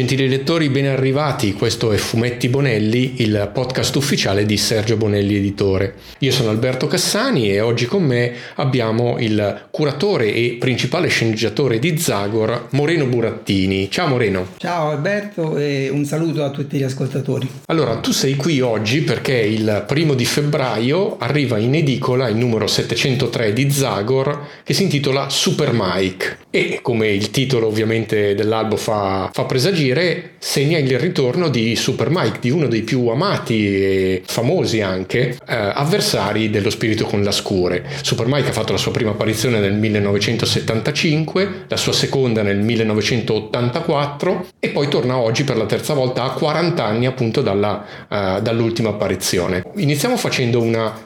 Gentili lettori, ben arrivati. Questo è Fumetti Bonelli, il podcast ufficiale di Sergio Bonelli Editore. Io sono Alberto Cassani e oggi con me abbiamo il curatore e principale sceneggiatore di Zagor, Moreno Burattini. Ciao Moreno. Ciao Alberto e un saluto a tutti gli ascoltatori. Allora, tu sei qui oggi perché il primo di febbraio arriva in edicola il numero 703 di Zagor che si intitola Super Mike e come il titolo ovviamente dell'albo fa, fa presagire agire segna il ritorno di Super Mike, di uno dei più amati e famosi anche eh, avversari dello spirito con la scure. Super Mike ha fatto la sua prima apparizione nel 1975, la sua seconda nel 1984 e poi torna oggi per la terza volta a 40 anni appunto dalla, uh, dall'ultima apparizione. Iniziamo facendo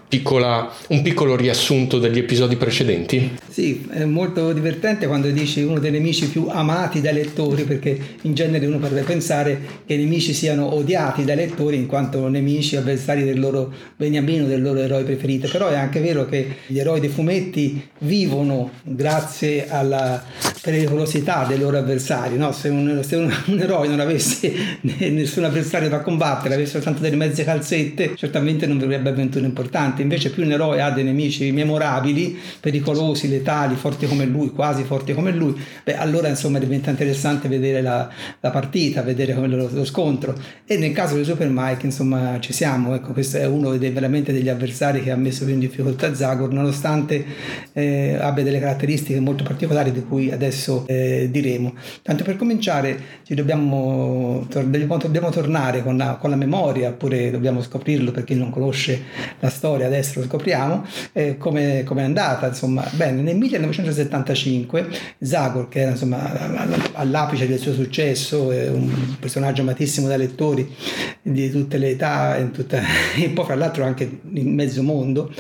piccola, un piccolo riassunto degli episodi precedenti. Sì, è molto divertente quando dici uno dei nemici più amati dai lettori perché in genere uno potrebbe pensare che i nemici siano odiati dai lettori in quanto nemici, avversari del loro beniamino, del loro eroe preferito, però è anche vero che gli eroi dei fumetti vivono grazie alla pericolosità dei loro avversari, no? se, un, se un, un, eroe non avesse nessun avversario da combattere, avesse soltanto delle mezze calzette, certamente non avrebbe avventure importanti, invece più un eroe ha dei nemici memorabili, pericolosi, letali, forti come lui, quasi forti come lui, beh allora insomma diventa interessante vedere la, la partita, vedere lo, lo, scontro. E nel caso di Super Mike, insomma, ci siamo. Ecco, questo è uno dei, veramente degli avversari che ha messo più in difficoltà Zagor, nonostante eh, abbia delle caratteristiche molto particolari di cui adesso eh, diremo. Tanto per cominciare, ci dobbiamo, dobbiamo, tornare con la, con la, memoria, oppure dobbiamo scoprirlo per chi non conosce la storia, adesso lo scopriamo, eh, come è andata. Insomma, bene, nel 1975 Zagor, che era insomma all'apice del suo successo, È un personaggio amatissimo dai lettori di tutte le età tutta, e poi fra l'altro anche in mezzo mondo,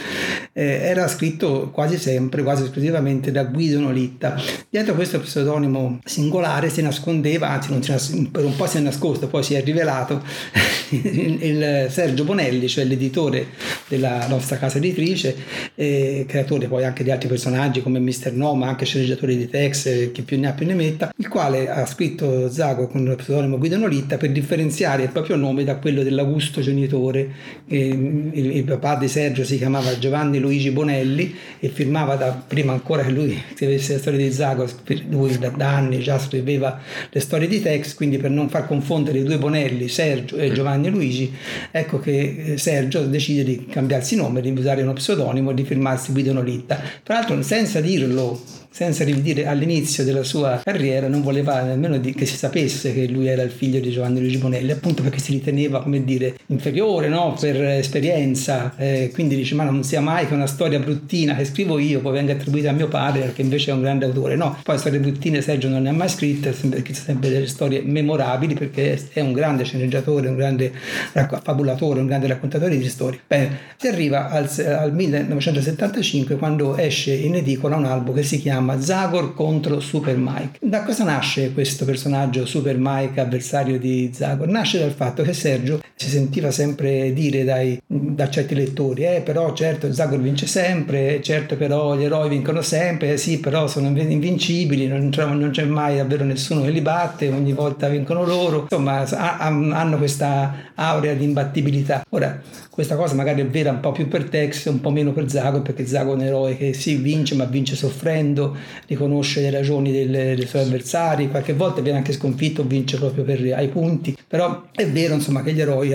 eh, era scritto quasi sempre, quasi esclusivamente da Guido Nolitta. Dietro questo pseudonimo singolare si nascondeva, anzi nas- per un po' si è nascosto, poi si è rivelato il Sergio Bonelli, cioè l'editore della nostra casa editrice, eh, creatore poi anche di altri personaggi come Mr. No, ma anche sceneggiatore di Tex, chi più ne ha più ne metta, il quale ha scritto Zago con il pseudonimo Guido Nolitta per differenziare il proprio nome da quello dell'augusto genitore. Eh, il, il, papà di Sergio si chiamava Giovanni Luigi Bonelli e firmava da prima ancora che lui scrivesse la storia di Zago, lui da, da anni già scriveva le storie di Tex, quindi per non far confondere i due Bonelli, Sergio e Giovanni Luigi, ecco che eh, Sergio decide di cambiarsi nome, di usare uno pseudonimo e di firmarsi Guido Nolitta. Tra l'altro senza dirlo senza rivedere all'inizio della sua carriera, non voleva nemmeno che si sapesse che lui era il figlio di Giovanni Luigi Bonelli, appunto perché si riteneva, come dire, inferiore no? per esperienza, eh, quindi dice ma non sia mai che una storia bruttina che scrivo io poi venga attribuita a mio padre che invece è un grande autore, no, poi storie bruttine Sergio non ne ha mai scritte, sempre, sempre delle storie memorabili perché è un grande sceneggiatore, un grande fabulatore, un grande raccontatore di storie. Bene, si arriva al, al 1975 quando esce in edicola un album che si chiama chiama Zagor contro Super Mike. Da cosa nasce questo personaggio Super Mike, avversario di Zagor? Nasce dal fatto che Sergio si sentiva sempre dire dai, da certi lettori, eh però certo Zagor vince sempre, certo però gli eroi vincono sempre, eh, sì però sono invincibili, non, non c'è mai davvero nessuno che li batte, ogni volta vincono loro, insomma hanno questa aurea di imbattibilità. Ora, questa cosa magari è vera un po' più per Tex, un po' meno per Zago, perché Zago è un eroe che sì, vince, ma vince soffrendo, riconosce le ragioni delle, dei suoi avversari, qualche volta viene anche sconfitto, vince proprio per, ai punti, però è vero insomma che gli eroi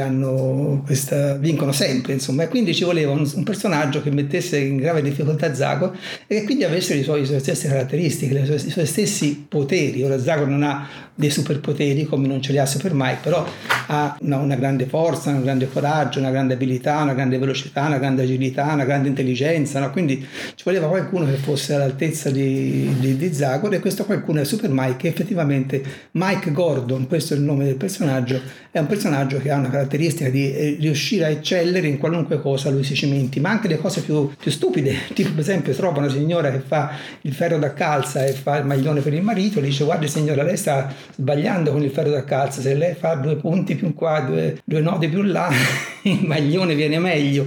questa, vincono sempre, insomma, e quindi ci voleva un, un personaggio che mettesse in grave difficoltà Zago e che quindi avesse le sue, le sue stesse caratteristiche, sue, i suoi stessi poteri. Ora Zago non ha dei superpoteri come non ce li ha Super Mike, però ha una, una grande forza, un grande coraggio, una grande abilità, una grande velocità, una grande agilità, una grande intelligenza, no? quindi ci voleva qualcuno che fosse all'altezza di, di, di Zagor e questo qualcuno è Super Mike, effettivamente Mike Gordon, questo è il nome del personaggio, è un personaggio che ha una caratteristica di eh, riuscire a eccellere in qualunque cosa lui si cimenti, ma anche le cose più, più stupide, tipo per esempio trova una signora che fa il ferro da calza e fa il maglione per il marito, gli dice guarda signora lei sta sbagliando con il ferro da calza, se lei fa due punti più qua, due, due nodi più là, il maglione viene meglio.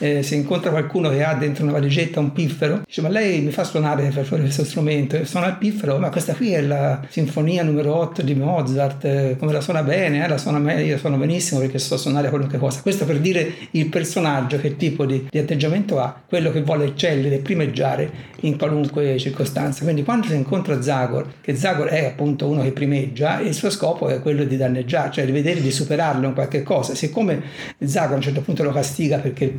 Eh, se incontra qualcuno che ha dentro una valigetta un piffero, dice ma lei mi fa suonare per fuori questo strumento, e suona il piffero, ma questa qui è la sinfonia numero 8 di Mozart, eh, come la suona bene, eh, la suona meglio, io suono benissimo perché so suonare qualunque cosa. Questo per dire il personaggio, che tipo di, di atteggiamento ha, quello che vuole eccellere primeggiare in qualunque circostanza. Quindi quando si incontra Zagor, che Zagor è appunto uno che primeggia, il suo scopo è quello di danneggiare, cioè di vedere di superarlo in qualche cosa. Siccome Zagor a un certo punto lo castiga perché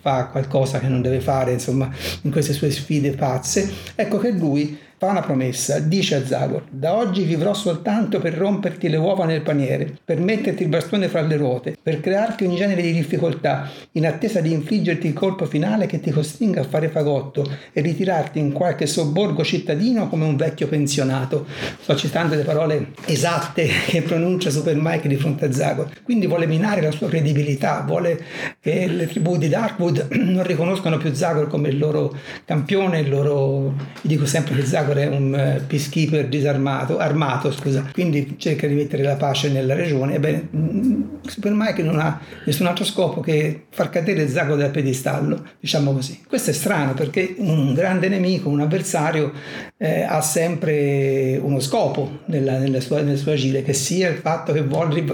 fa qualcosa che non deve fare, insomma, in queste sue sfide pazze, ecco che lui fa una promessa, dice a Zagor, da oggi vivrò soltanto per romperti le uova nel paniere, per metterti il bastone fra le ruote, per crearti ogni genere di difficoltà, in attesa di infliggerti il colpo finale che ti costringa a fare fagotto e ritirarti in qualche sobborgo cittadino come un vecchio pensionato. Sto citando le parole esatte che pronuncia Super Mike di fronte a Zagor. Quindi vuole minare la sua credibilità, vuole che le tribù di Darkwood non riconoscano più Zagor come il loro campione, il loro... Io dico sempre che Zagor È un eh, peacekeeper disarmato, armato, scusa, quindi cerca di mettere la pace nella regione. Ebbene, mm, Super Mike non ha nessun altro scopo che far cadere Zagor dal piedistallo, diciamo così. Questo è strano perché un grande nemico, un avversario, eh, ha sempre uno scopo nella, nella sua, nel suo agire, che sia il fatto che vuole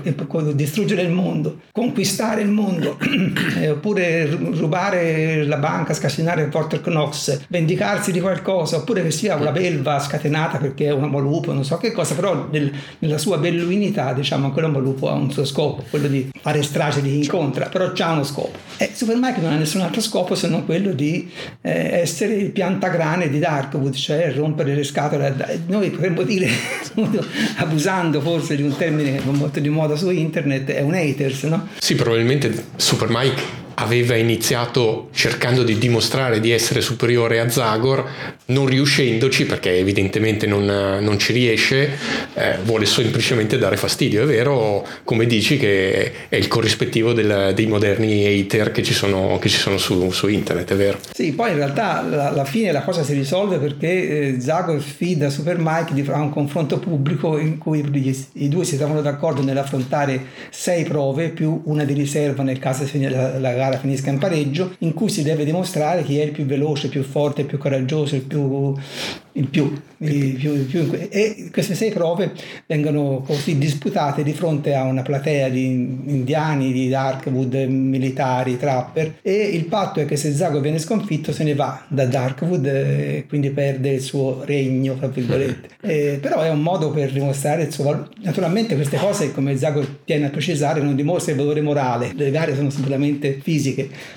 distruggere il mondo, conquistare il mondo, eh, oppure rubare la banca, scassinare il Porter Knox, vendicarsi di qualcosa, oppure che sia una belva scatenata perché è un uomo lupo, non so che cosa, però nel, nella sua belluinità, diciamo, quell'uomo lupo ha un suo scopo, quello di fare strage di incontra, però c'ha uno scopo. E Super Mike non ha nessun altro scopo se non quello di eh, essere il piantagrane di Darkwood, cioè rompere le scatole. Noi potremmo dire, abusando forse di un termine molto di moda su internet, è un haters, no? Sì, probabilmente Super Mike aveva iniziato cercando di dimostrare di essere superiore a Zagor, non riuscendoci perché evidentemente non, non ci riesce, eh, vuole semplicemente dare fastidio. È vero, come dici, che è il corrispettivo del, dei moderni hater che ci sono, che ci sono su, su, internet, è vero. Sì, poi in realtà alla fine la cosa si risolve perché eh, Zagor sfida Super Mike di fare un confronto pubblico in cui i due si trovano d'accordo nell'affrontare sei prove più una di riserva nel caso la, la gara finisca in pareggio, in cui si deve dimostrare chi è il più veloce, il più forte, il più coraggioso, il più in più, in più, in più, e queste sei prove vengono così disputate di fronte a una platea di indiani, di Darkwood, militari, trapper e il patto è che se Zago viene sconfitto se ne va da Darkwood e quindi perde il suo regno, tra virgolette. E, però è un modo per dimostrare il suo valore. Naturalmente queste cose, come Zago tiene a precisare, non dimostrano il valore morale, le gare sono semplicemente fisiche,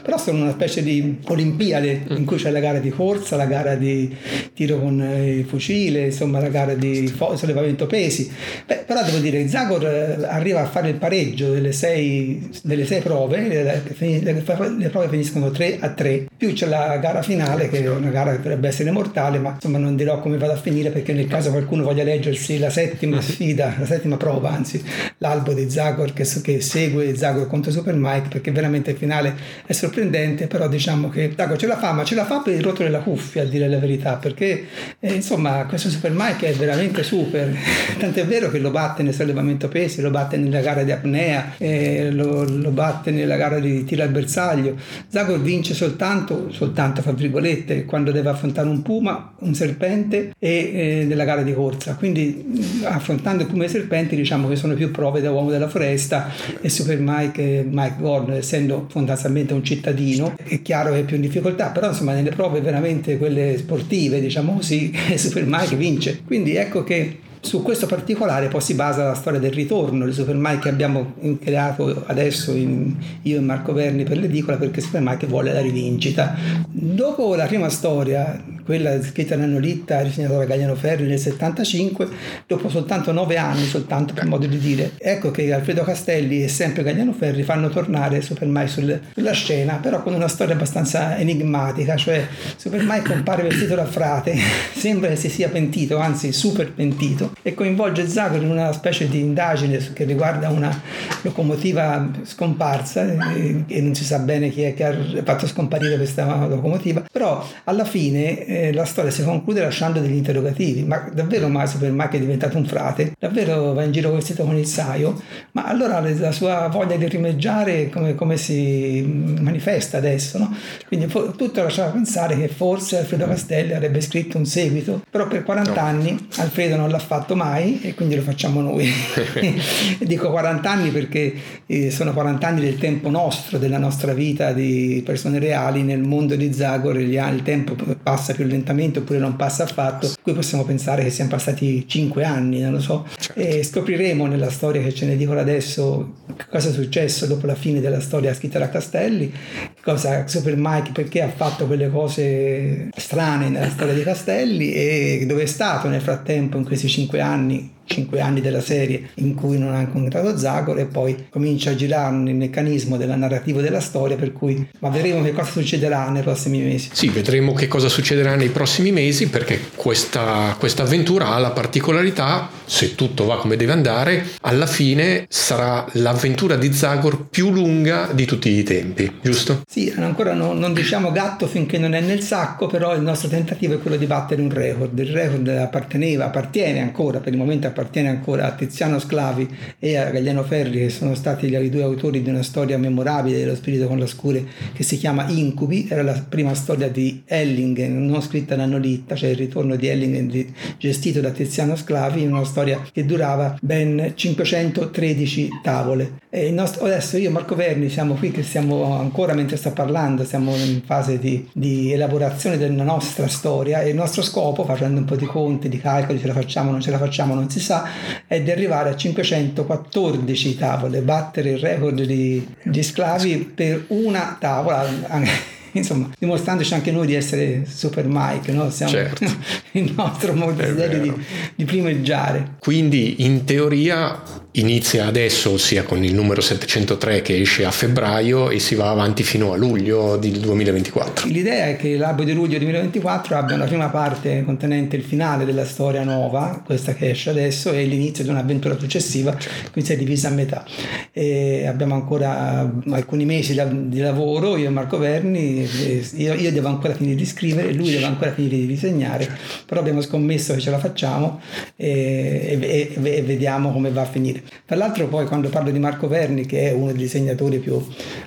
però sono una specie di olimpiade in cui c'è la gara di corsa, la gara di tiro con il fucile, insomma la gara di sollevamento pesi. Beh, però devo dire Zagor eh, arriva a fare il pareggio delle sei, delle sei prove, le, le, prove finiscono 3 a 3, più c'è la gara finale che è una gara che dovrebbe essere mortale, ma insomma non dirò come vada a finire perché nel caso qualcuno voglia leggersi la settima sfida, la settima prova, anzi l'albo di Zagor che, che segue Zagor contro Super Mike perché veramente il finale è sorprendente, però diciamo che Zagor ce la fa, ma ce la fa per il rotto della cuffia a dire la verità, perché e insomma, questo Super Mike è veramente super, tant'è vero che lo batte nel sollevamento pesi, lo batte nella gara di apnea, eh, lo, lo, batte nella gara di tiro al bersaglio. Zagor vince soltanto, soltanto fra virgolette, quando deve affrontare un puma, un serpente e eh, nella gara di corsa. Quindi affrontando il puma e i serpenti diciamo che sono più prove da uomo della foresta e Super Mike, Mike Gordon, essendo fondamentalmente un cittadino, è chiaro che è più in difficoltà, però insomma nelle prove veramente quelle sportive, diciamo così, Super Mike vince. Quindi ecco che su questo particolare poi si basa la storia del ritorno di Super Mike che abbiamo creato adesso in, io e Marco Verni per l'edicola perché Super Mike vuole la rivincita. Dopo la prima storia, quella scritta da Nolitta, disegnata da Gagliano Ferri nel 75, dopo soltanto nove anni, soltanto per modo di dire, ecco che Alfredo Castelli e sempre Gagliano Ferri fanno tornare Super Mike sul, sulla scena, però con una storia abbastanza enigmatica, cioè Super Mike compare vestito da frate, sembra che si sia pentito, anzi super pentito, e coinvolge Zagor in una specie di indagine che riguarda una locomotiva scomparsa e, e non si sa bene chi è che ha fatto scomparire questa locomotiva, però alla fine eh, la storia si conclude lasciando degli interrogativi, ma davvero mai Supermarket è diventato un frate? Davvero va in giro vestito con il saio? Ma allora la sua voglia di rimeggiare come, come si manifesta adesso? No? Quindi tutto lasciava pensare che forse Alfredo Castelli avrebbe scritto un seguito, però per 40 no. anni Alfredo non l'ha fatto mai e quindi lo facciamo noi. Dico 40 anni perché eh, sono 40 anni del tempo nostro, della nostra vita di persone reali nel mondo di Zagor, il tempo passa più lentamente oppure non passa affatto, qui possiamo pensare che siano passati 5 anni, non lo so, certo. e scopriremo nella storia che ce ne dicono adesso cosa è successo dopo la fine della storia scritta da Castelli, cosa Super Mike perché ha fatto quelle cose strane nella storia di Castelli e dove è stato nel frattempo in questi 5 anni cinque anni della serie in cui non ha incontrato Zagor e poi comincia a girare il meccanismo della narrativa della storia per cui ma vedremo che cosa succederà nei prossimi mesi. Sì, vedremo che cosa succederà nei prossimi mesi perché questa, questa avventura ha la particolarità, se tutto va come deve andare, alla fine sarà l'avventura di Zagor più lunga di tutti i tempi, giusto? Sì, ancora non, non diciamo gatto finché non è nel sacco, però il nostro tentativo è quello di battere un record. Il record apparteneva, appartiene ancora per il momento appartiene ancora a Tiziano Sclavi e a Gagliano Ferri, che sono stati i due autori di una storia memorabile dello spirito con la scure che si chiama Incubi. Era la prima storia di Ellingen, non scritta da Nolitta, cioè il ritorno di Ellingen gestito da Tiziano Sclavi, una storia che durava ben 513 tavole. Nostro, adesso io e Marco Verni siamo qui che siamo ancora mentre sto parlando, siamo in fase di, di elaborazione della nostra storia e il nostro scopo, facendo un po' di conti, di calcoli, ce la facciamo, non ce la facciamo, non si sa, è di arrivare a 514 tavole, battere il record di, di sclavi per una tavola insomma, dimostrandoci anche noi di essere super Mike, no? Siamo certo. il nostro desiderio di, di primeggiare. Quindi in teoria inizia adesso, ossia con il numero 703 che esce a febbraio e si va avanti fino a luglio del 2024. L'idea è che l'albo di luglio 2024 abbia una prima parte contenente il finale della storia nuova, questa che esce adesso, e l'inizio di un'avventura successiva, certo. quindi si è divisa a metà. E abbiamo ancora alcuni mesi di lavoro, io e Marco Verni, io, io, devo ancora finire di scrivere, lui deve ancora finire di disegnare, però abbiamo scommesso che ce la facciamo e, e, e, vediamo come va a finire. Tra l'altro poi quando parlo di Marco Verni, che è uno dei disegnatori più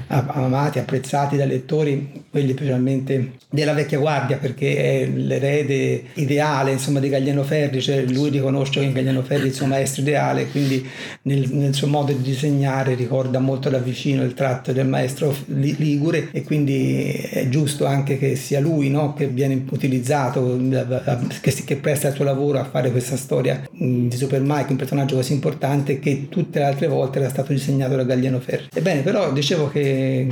amati, apprezzati dai lettori, quelli specialmente della vecchia guardia, perché è l'erede ideale insomma, di Gagliano Ferri, cioè lui riconosce in Gagliano Ferri il suo maestro ideale, quindi nel, nel suo modo di disegnare ricorda molto da vicino il tratto del maestro Ligure e quindi è giusto anche che sia lui no? che viene utilizzato, che, che, presta il suo lavoro a fare questa storia di Super Mike, un personaggio così importante che tutte le altre volte era stato disegnato da Galliano Ferri. Ebbene, però dicevo che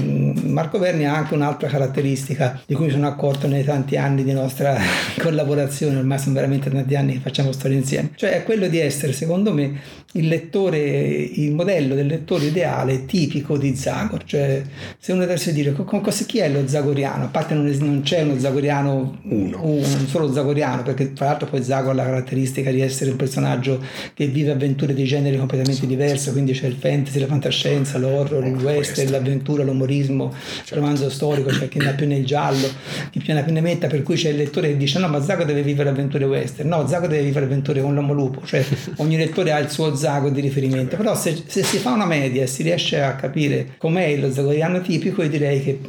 Marco Verni ha anche un'altra caratteristica di cui mi sono accorto nei tanti anni di nostra collaborazione, ormai sono veramente tanti anni che facciamo storie insieme, cioè è quello di essere, secondo me, il lettore, il modello del lettore ideale tipico di Zagor, cioè se uno dovesse dire con, con, chi è lo zagoriano, a parte non, non c'è uno zagoriano uno, un solo zagoriano, perché tra l'altro poi Zagor ha la caratteristica di essere un personaggio che vive avventure di generi completamente diversi, quindi c'è il fantasy, la fantascienza, l'horror, il western, l'avventura, l'umorismo, il romanzo storico, c'è chi ne ha più nel giallo, chi più ne ha più ne metta, per cui c'è il lettore che dice no ma Zagor deve vivere avventure western, no Zagor deve vivere avventure con l'uomo lupo, cioè ogni lettore ha il suo Zago di riferimento, però se, se, si fa una media e si riesce a capire com'è lo zagoriano tipico, io direi che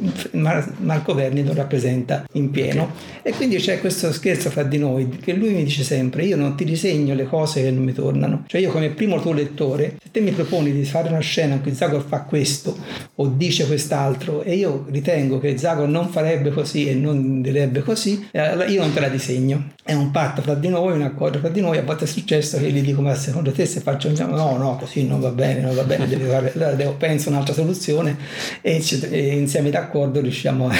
Marco Verni lo rappresenta in pieno. E quindi c'è questo scherzo fra di noi, che lui mi dice sempre, io non ti disegno le cose che non mi tornano. Cioè io come primo tuo lettore, se te mi proponi di fare una scena in cui Zago fa questo o dice quest'altro e io ritengo che Zago non farebbe così e non direbbe così, allora io non te la disegno. È un patto fra di noi, un accordo fra di noi, a volte è successo che gli dico ma secondo te se faccio un no, no, così non va bene, non va bene, devi fare, allora devo, penso un'altra soluzione e, e, insieme d'accordo riusciamo a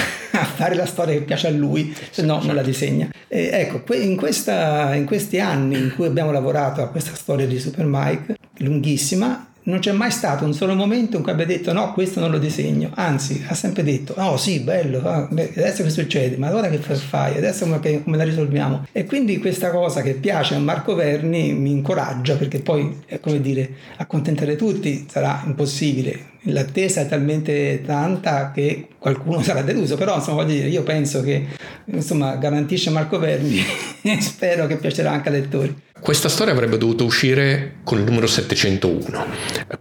fare la storia che piace a lui, se no non la disegna. E ecco, in, questa, in questi anni in cui abbiamo lavorato a questa storia di Super Mike, lunghissima, non c'è mai stato un solo momento in cui abbia detto no, questo non lo disegno, anzi ha sempre detto no, sì, bello, ah, adesso che succede, ma allora che fai? Adesso come, come la risolviamo? E quindi questa cosa che piace a Marco Verni mi incoraggia perché poi, è come dire, accontentare tutti sarà impossibile l'attesa è talmente tanta che qualcuno sarà deluso, però insomma voglio dire, io penso che insomma garantisce Marco Verni e spero che piacerà anche ai lettori. Questa storia avrebbe dovuto uscire con il numero 701,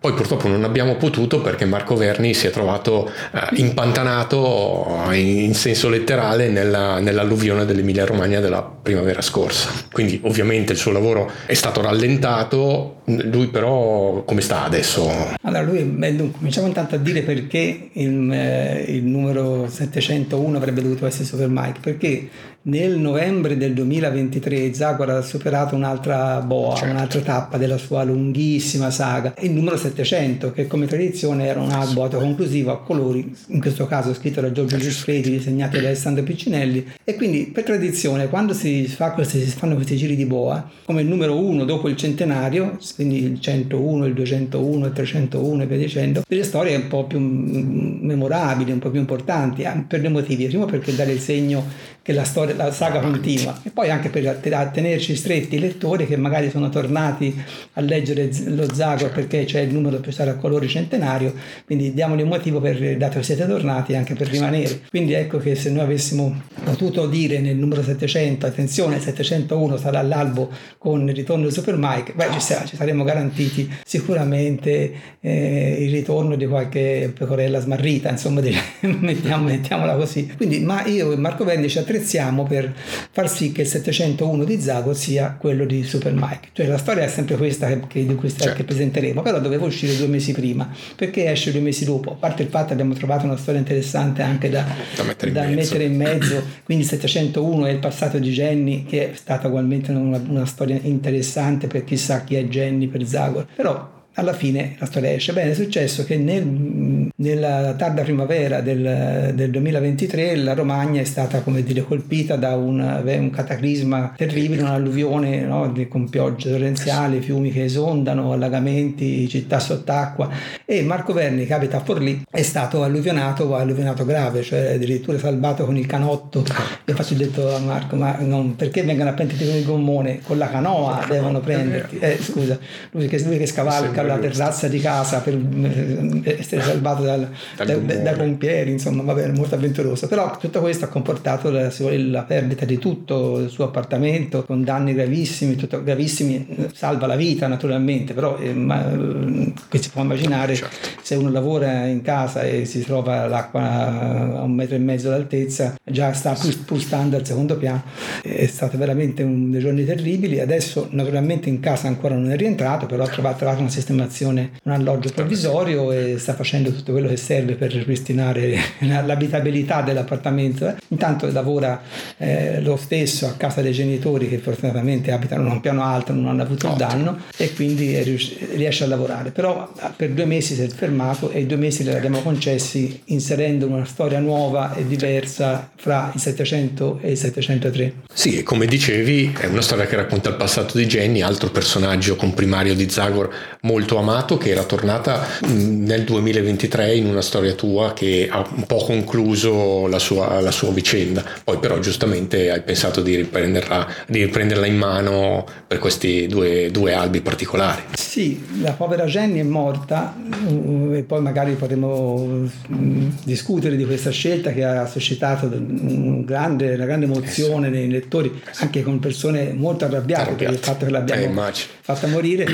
poi purtroppo non abbiamo potuto perché Marco Verni si è trovato eh, impantanato in senso letterale nella, nell'alluvione dell'Emilia Romagna della primavera scorsa. Quindi ovviamente il suo lavoro è stato rallentato, lui però come sta adesso? Allora lui, cominciamo intanto a dire perché il, eh, il numero 701 avrebbe dovuto essere Super Mike, perché nel novembre del 2023 Zagor ha superato un'altra boa, certo. un'altra tappa della sua lunghissima saga, il numero 700 che come tradizione era un albo autoconclusivo a colori, in questo caso scritto da Giorgio Giuffredi, disegnato da Alessandro Piccinelli e quindi per tradizione quando si, fa questi, si fanno questi giri di boa, come il numero 1 dopo il centenario, quindi il 101, il 201, il 301 e via dicendo, delle storie un po' più memorabili, un po' più importanti, per due motivi. Primo perché dare il segno che la, storia, la saga continua e poi anche per tenerci stretti i lettori che magari sono tornati a leggere lo Zagor perché c'è il numero più a colori centenario, quindi diamogli un motivo per, dato che siete tornati, anche per rimanere. Quindi ecco che se noi avessimo potuto dire nel numero 700, attenzione, 701 sarà l'albo con il ritorno di Super Mike, beh ci, ci saremmo garantiti sicuramente eh, il ritorno di qualche pecorella smarrita, insomma mettiamo, mettiamola così. Quindi ma io e Marco Vendi ci attrezziamo per far sì che il 701 di Zago sia quello di Super Mike. Cioè la storia è sempre questa che, che, di questa certo. che presenteremo, però doveva uscire due mesi prima. Perché esce due mesi dopo? A parte il fatto che abbiamo trovato una storia interessante anche da, da, mettere, da in mettere, in mezzo, quindi il 701 è il passato di Jenny, che è stata ugualmente una, una storia interessante per chissà chi è Jenny per Zagor. Però alla fine la storia esce. Bene, è successo che nel, nella tarda primavera del, del, 2023 la Romagna è stata come dire colpita da un, un cataclisma terribile, un'alluvione no, con piogge torrenziali, fiumi che esondano, allagamenti, città sott'acqua e Marco Verni che abita a Forlì è stato alluvionato, alluvionato grave, cioè addirittura salvato con il canotto. Io faccio detto a Marco, ma non, perché vengono a prenderti con il gommone? Con la canoa devono prenderti. Eh, scusa, lui che, lui che scavalca la terrazza di casa per eh, essere salvato dal, dal da, da, pompieri, insomma, va bene, molto avventuroso. Però tutto questo ha comportato la, la, perdita di tutto il suo appartamento con danni gravissimi, tutto, gravissimi, salva la vita naturalmente, però eh, ma, eh, si può immaginare certo. se uno lavora in casa e si trova l'acqua a un metro e mezzo d'altezza, già sta pustando al secondo piano, è stato veramente un dei giorni terribili. Adesso naturalmente in casa ancora non è rientrato, però ha trovato, trovato una sistemazione, un alloggio provvisorio e sta facendo tutto quello che serve per ripristinare l'abitabilità dell'appartamento. Intanto lavora eh, lo stesso a casa dei genitori che fortunatamente abitano in un piano alto, non hanno avuto il danno e quindi riesce a lavorare. Però per due mesi si è fermato e i due mesi li abbiamo concessi inserendo una storia nuova e diversa fra il 700 e il 703. Sì, come dicevi, è una storia che racconta il passato di Jenny, altro personaggio comprimario di Zagor molto amato che era tornata mm, nel 2023 in una storia tua che ha un po' concluso la sua, la sua vicenda. Poi però giustamente hai pensato di riprenderla, di riprenderla in mano per questi due, due albi particolari. Sì, la povera Jenny è morta mm, e poi magari potremo mm, discutere di questa scelta che ha suscitato un grande, una grande emozione nei lettori, anche con persone molto arrabbiate per il fatto che l'abbiamo eh, fatta morire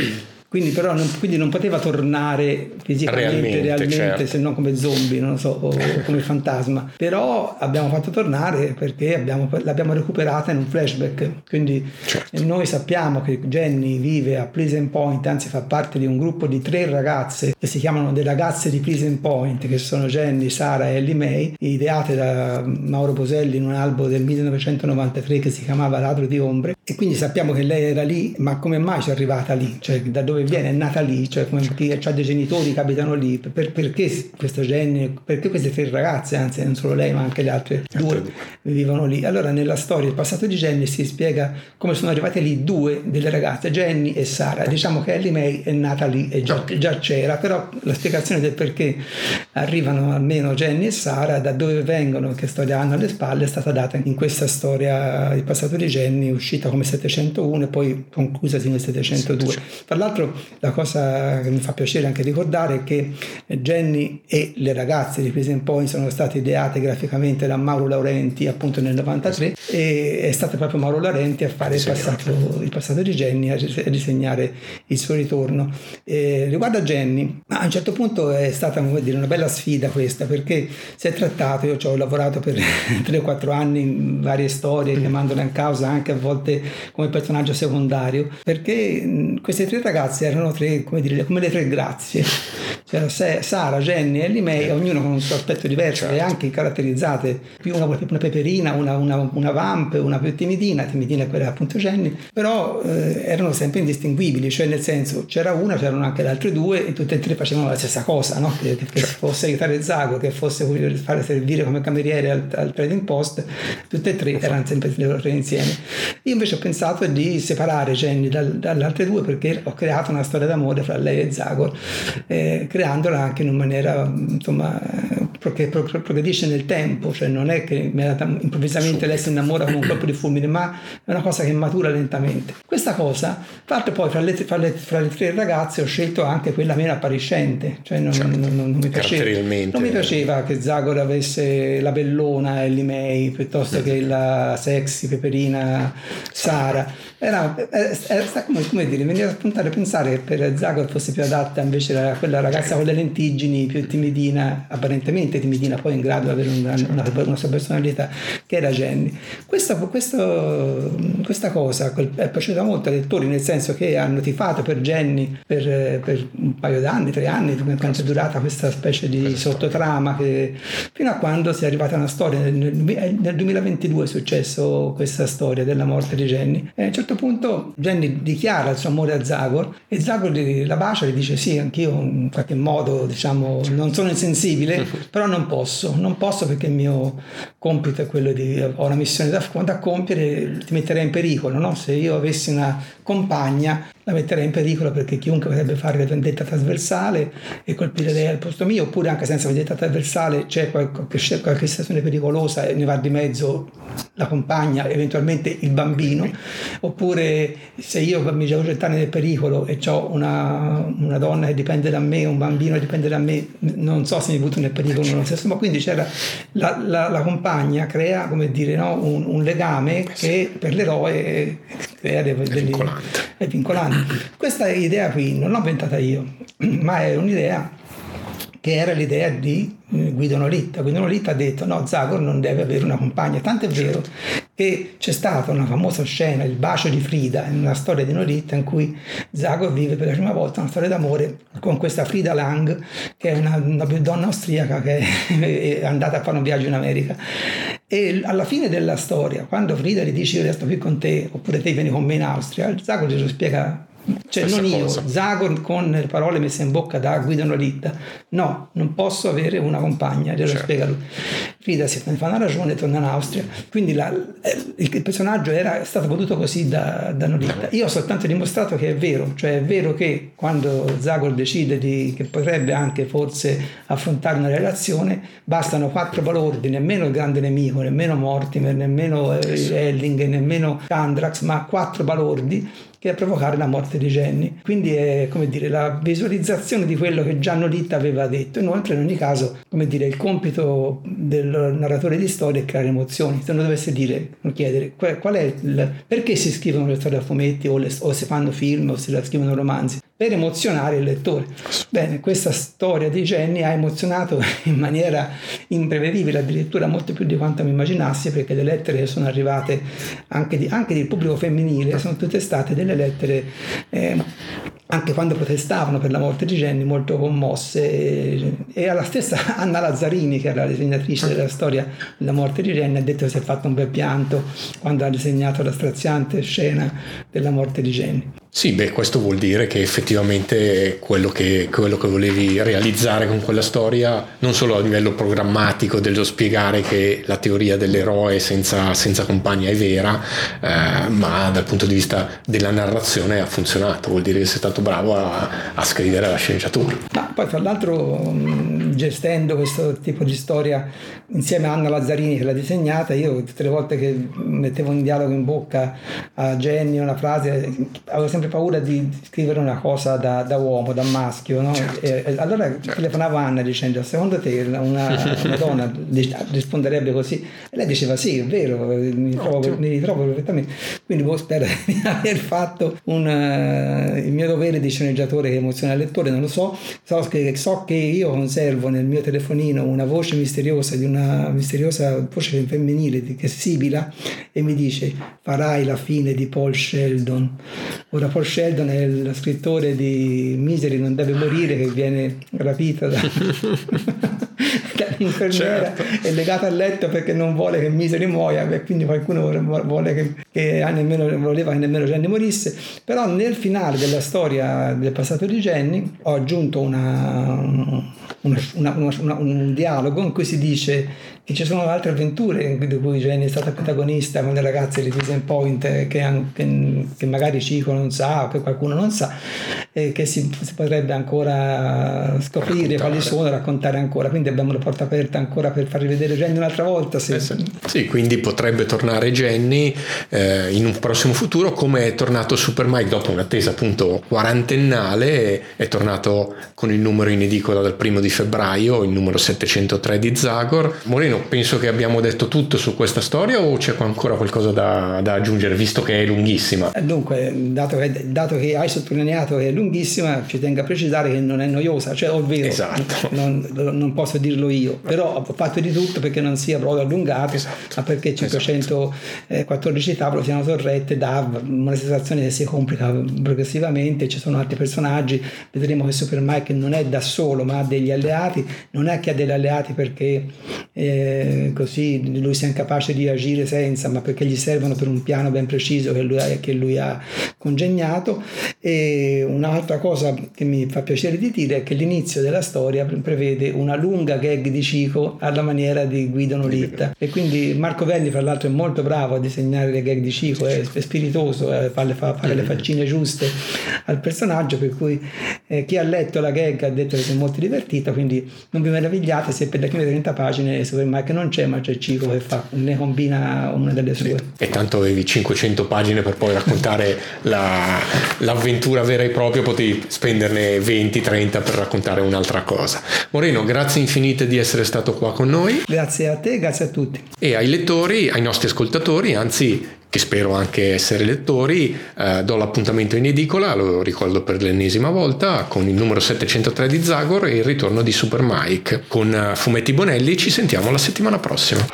quindi però non, quindi non poteva tornare fisicamente, realmente, realmente certo. se non come zombie, non so, o come fantasma. Però abbiamo fatto tornare perché abbiamo, l'abbiamo recuperata in un flashback. Quindi certo. noi sappiamo che Jenny vive a Pleasant Point, anzi fa parte di un gruppo di tre ragazze che si chiamano le ragazze di Pleasant Point, che sono Jenny, Sara e Ellie May, ideate da Mauro Poselli in un album del 1993 che si chiamava Ladro di Ombre. E quindi sappiamo che lei era lì, ma come mai ci è arrivata lì? Cioè da dove viene, è nata lì, cioè come chi ha dei genitori che abitano lì, per, perché questa Jenny, perché queste tre ragazze, anzi non solo lei ma anche le altre due, vivevano lì. Allora nella storia, il passato di Jenny si spiega come sono arrivate lì due delle ragazze, Jenny e Sara. Diciamo che Ellie May è nata lì e già, già c'era, però la spiegazione del perché arrivano almeno Jenny e Sara, da dove vengono, che storia hanno alle spalle, è stata data in questa storia, il passato di Jenny, uscita come 701 e poi conclusasi nel 702. Tra l'altro la cosa che mi fa piacere anche ricordare è che Jenny e le ragazze di Prison Point sono state ideate graficamente da Mauro Laurenti appunto nel 93 e è stato proprio Mauro Laurenti a fare il passato, il passato di Jenny, a disegnare il suo ritorno. E riguardo a Jenny, a un certo punto è stata dire, una bella sfida questa perché si è trattato, io ci ho lavorato per 3-4 anni in varie storie che mandano in causa anche a volte come personaggio secondario, perché queste tre ragazze erano tre, come, dire, come le tre grazie. C'era Sara, Jenny e Ellie May, ognuno con un suo aspetto diverso certo. e anche caratterizzate, più una, una peperina, una, una, una, vamp, una più timidina, timidina quella appunto Jenny, però eh, erano sempre indistinguibili, cioè nel senso c'era una, c'erano anche le altre due e tutte e tre facevano la stessa cosa, no? che, che, che certo. fosse aiutare Zago, che fosse fare servire come cameriere al, al trading post, tutte e tre erano sempre le tre insieme. Io invece ho pensato di separare Jenny dal, dalle altre due perché ho creato una storia d'amore fra lei e Zagor, eh, creandola anche in maniera insomma che progredisce nel tempo, cioè non è che improvvisamente lei si innamora con un colpo di fulmine, ma è una cosa che matura lentamente. Questa cosa, fatta poi fra le, fra, le, fra le, tre ragazze, ho scelto anche quella meno appariscente, cioè non, certo. non, non, non mi, piaceva, non mi piaceva che Zagor avesse la bellona Ellie May piuttosto che la sexy peperina Sara. Era, era, era come, come, dire, veniva a puntare a pensare che per Zagor fosse più adatta invece a quella ragazza con le lentiggini, più timidina, apparentemente timidina, poi in grado di avere una, una, una sua personalità, che era Jenny. Questa, questo, questa cosa è piaciuta molto ai lettori, nel senso che hanno tifato per Jenny per, per un paio d'anni, tre anni, quanto è durata questa specie di sottotrama, che, fino a quando si è arrivata a una storia. Nel, nel 2022 è successo questa storia della morte di Jenny. E a un certo punto Jenny dichiara il suo amore a Zagor e Zagor la bacia e dice sì, anch'io in modo diciamo non sono insensibile, però non posso, non posso perché il mio compito è quello di ho una missione da, da compiere, ti metterei in pericolo, no? se io avessi una compagna la metterei in pericolo perché chiunque potrebbe fare la vendetta trasversale e colpire lei al posto mio, oppure anche senza vendetta trasversale c'è qualche, qualche situazione pericolosa e ne va di mezzo la compagna, eventualmente il bambino, oppure se io mi devo gettare nel pericolo e ho una, una, donna che dipende da me, un bambino che dipende da me, non so se mi butto nel pericolo o non stesso, ma quindi c'era la, la, la compagna crea come dire no, un, un legame che per l'eroe crea dei, è vincolante. È vincolante questa idea qui non l'ho inventata io, ma è un'idea che era l'idea di eh, Guido Nolitta. Guido Nolitta ha detto no, Zagor non deve avere una compagna, tanto è vero che c'è stata una famosa scena, il bacio di Frida, in una storia di Nolitta in cui Zagor vive per la prima volta una storia d'amore con questa Frida Lang, che è una, una donna austriaca che è andata a fare un viaggio in America. E alla fine della storia, quando Frida gli dice io resto qui con te, oppure te vieni con me in Austria, Zagor gli spiega cioè non io, cosa. Zagor con le parole messe in bocca da Guido Nolitta, no, non posso avere una compagna, glielo certo. spiega lui. Frida si fa una ragione, torna in Austria, quindi la, il, personaggio era stato voluto così da, da, Nolitta. Io ho soltanto dimostrato che è vero, cioè è vero che quando Zagor decide di, che potrebbe anche forse affrontare una relazione, bastano quattro balordi, nemmeno il grande nemico, nemmeno Mortimer, nemmeno eh, Elling, nemmeno Kandrax, ma quattro balordi che a provocare la morte di Jenny. Quindi è come dire la visualizzazione di quello che Gianno Litta aveva detto. Inoltre, in ogni caso, come dire, il compito del narratore di storia è creare emozioni. Se uno dovesse dire, chiedere qual, è il, perché si scrivono le storie a fumetti o, le, o si fanno film o si scrivono romanzi per emozionare il lettore. Bene, questa storia di Jenny ha emozionato in maniera imprevedibile, addirittura molto più di quanto mi immaginassi, perché le lettere che sono arrivate anche, di, anche del pubblico femminile sono tutte state delle lettere eh, anche quando protestavano per la morte di Jenny, molto commosse. E alla stessa Anna Lazzarini, che era la disegnatrice della storia della morte di Jenny, ha detto che si è fatto un bel pianto quando ha disegnato la straziante scena della morte di Jenny. Sì, beh, questo vuol dire che effettivamente quello che, quello che volevi realizzare con quella storia, non solo a livello programmatico, dello spiegare che la teoria dell'eroe senza, senza compagna è vera, eh, ma dal punto di vista della narrazione ha funzionato, vuol dire che sei stato bravo a, a scrivere la sceneggiatura. Ma poi tra l'altro gestendo questo tipo di storia insieme a Anna Lazzarini che l'ha disegnata, io tutte le volte che mettevo un dialogo in bocca a Jenny una frase, avevo sempre paura di scrivere una cosa da, da uomo, da maschio, no? certo. e, e allora certo. telefonavo a Anna dicendo secondo te una, una donna risponderebbe così? E lei diceva sì, è vero, mi ritrovo, mi ritrovo perfettamente. Quindi boh, spero di aver fatto un, uh, il mio dovere di sceneggiatore che emoziona il lettore, non lo so, so che, so che io conservo nel mio telefonino una voce misteriosa di una misteriosa voce femminile che sibila e mi dice farai la fine di Paul Sheldon. Ora Paul Sheldon è lo scrittore di Misery non deve morire che viene rapito da, dall'infermiera certo. e legato al letto perché non vuole che Misery muoia e quindi qualcuno vuole che, che nemmeno, voleva che nemmeno Jenny morisse però nel finale della storia del passato di Jenny ho aggiunto una, una, una, un dialogo in cui si dice che ci sono altre avventure di cui Jenny è stata protagonista con le ragazze di Prison Point che, che, che magari Cico non sa o che qualcuno non sa e che si, si potrebbe ancora scoprire quali sono, raccontare ancora. Quindi abbiamo la porta aperta ancora per far rivedere Jenny un'altra volta se... eh, sì, quindi potrebbe tornare Jenny eh, in un prossimo futuro come è tornato Super Mike dopo un'attesa appunto quarantennale è tornato con il numero in edicola dal primo di febbraio il numero 703 di Zagor. Moreno penso che abbiamo detto tutto su questa storia o c'è ancora qualcosa da, da aggiungere visto che è lunghissima? Eh, dunque, dato che, dato che, hai sottolineato che è lunghissima, ci tengo a precisare che non è noiosa, cioè ovvero esatto. non, non, posso dirlo io, però ho fatto di tutto perché non sia proprio allungato, esatto. ma perché 514 esatto. tavole siano sorrette da una situazione che si complica progressivamente, ci sono altri personaggi, vedremo che Super Mike non è da solo ma ha degli alleati, non è che ha degli alleati perché eh, così lui sia incapace di agire senza, ma perché gli servono per un piano ben preciso che lui ha, che lui ha congegnato. E un'altra cosa che mi fa piacere di dire è che l'inizio della storia prevede una lunga gag di Cico alla maniera di Guido Nolitta. E quindi Marco Velli, fra l'altro, è molto bravo a disegnare le gag di Cico, è, è spiritoso, eh, fa le, fa, fare le faccine giuste al personaggio, per cui eh, chi ha letto la gag ha detto che si è molto divertito, quindi non vi meravigliate se per le prime 30 pagine Super Mike non c'è, ma c'è Cico che fa, ne combina una delle sue. E tanto avevi 500 pagine per poi raccontare la, l'avventura vera e propria, potevi spenderne 20-30 per raccontare un'altra cosa. Moreno, grazie infinite di essere stato qua con noi. Grazie a te, grazie a tutti. E ai lettori, ai nostri ascoltatori, anzi che spero anche essere lettori, eh, do l'appuntamento in edicola, lo ricordo per l'ennesima volta, con il numero 703 di Zagor e il ritorno di Super Mike. Con eh, Fumetti Bonelli ci sentiamo la settimana prossima.